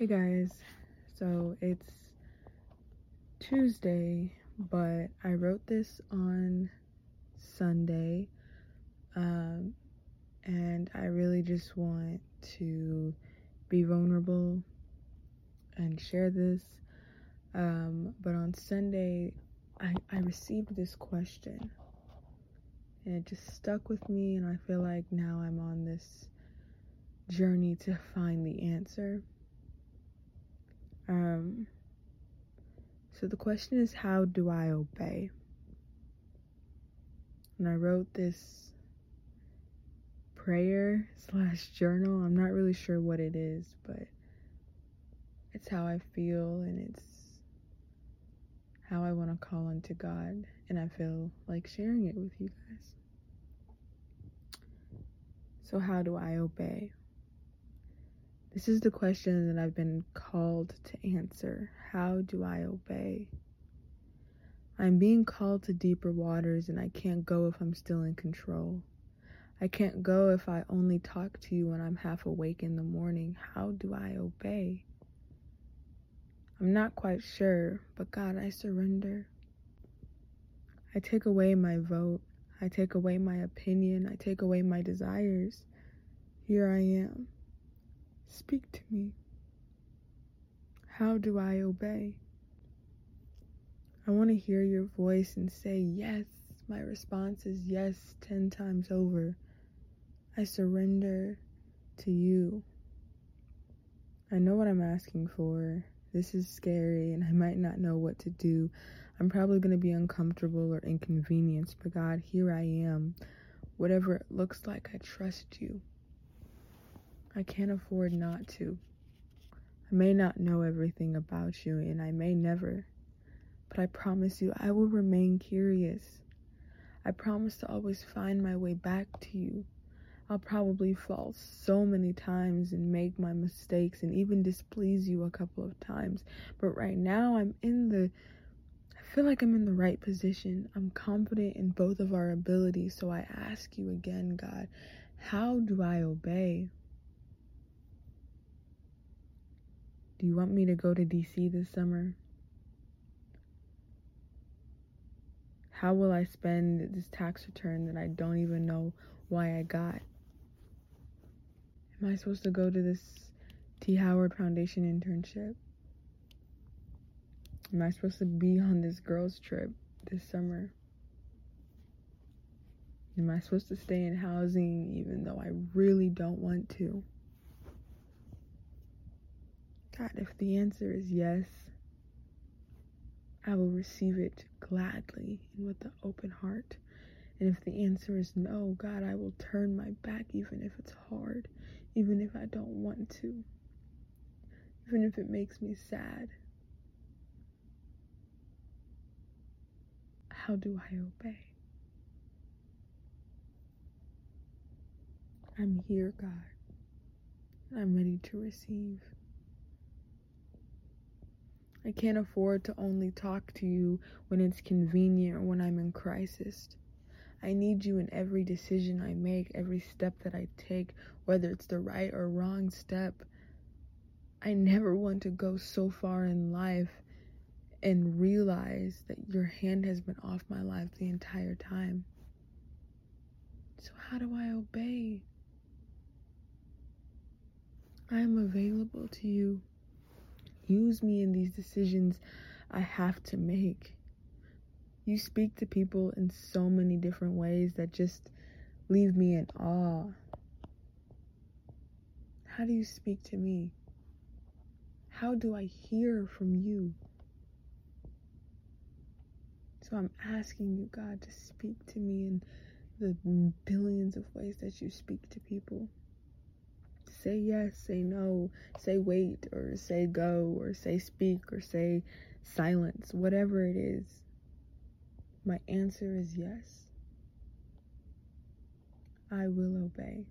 Hey guys, so it's Tuesday, but I wrote this on Sunday, um, and I really just want to be vulnerable and share this. Um, but on Sunday, I, I received this question, and it just stuck with me, and I feel like now I'm on this journey to find the answer. Um, so the question is, how do I obey? And I wrote this prayer slash journal. I'm not really sure what it is, but it's how I feel and it's how I want to call unto God. And I feel like sharing it with you guys. So, how do I obey? This is the question that I've been called to answer. How do I obey? I'm being called to deeper waters, and I can't go if I'm still in control. I can't go if I only talk to you when I'm half awake in the morning. How do I obey? I'm not quite sure, but God, I surrender. I take away my vote. I take away my opinion. I take away my desires. Here I am. Speak to me. How do I obey? I want to hear your voice and say yes. My response is yes 10 times over. I surrender to you. I know what I'm asking for. This is scary and I might not know what to do. I'm probably going to be uncomfortable or inconvenienced, but God, here I am. Whatever it looks like, I trust you. I can't afford not to. I may not know everything about you, and I may never, but I promise you I will remain curious. I promise to always find my way back to you. I'll probably fall so many times and make my mistakes and even displease you a couple of times. But right now, I'm in the, I feel like I'm in the right position. I'm confident in both of our abilities. So I ask you again, God, how do I obey? Do you want me to go to DC this summer? How will I spend this tax return that I don't even know why I got? Am I supposed to go to this T. Howard Foundation internship? Am I supposed to be on this girls' trip this summer? Am I supposed to stay in housing even though I really don't want to? God, if the answer is yes, I will receive it gladly and with an open heart. And if the answer is no, God, I will turn my back even if it's hard, even if I don't want to, even if it makes me sad. How do I obey? I'm here, God. I'm ready to receive. I can't afford to only talk to you when it's convenient or when I'm in crisis. I need you in every decision I make, every step that I take, whether it's the right or wrong step. I never want to go so far in life and realize that your hand has been off my life the entire time. So, how do I obey? I am available to you. Use me in these decisions I have to make. You speak to people in so many different ways that just leave me in awe. How do you speak to me? How do I hear from you? So I'm asking you, God, to speak to me in the billions of ways that you speak to people say yes, say no, say wait, or say go, or say speak, or say silence, whatever it is, my answer is yes. I will obey.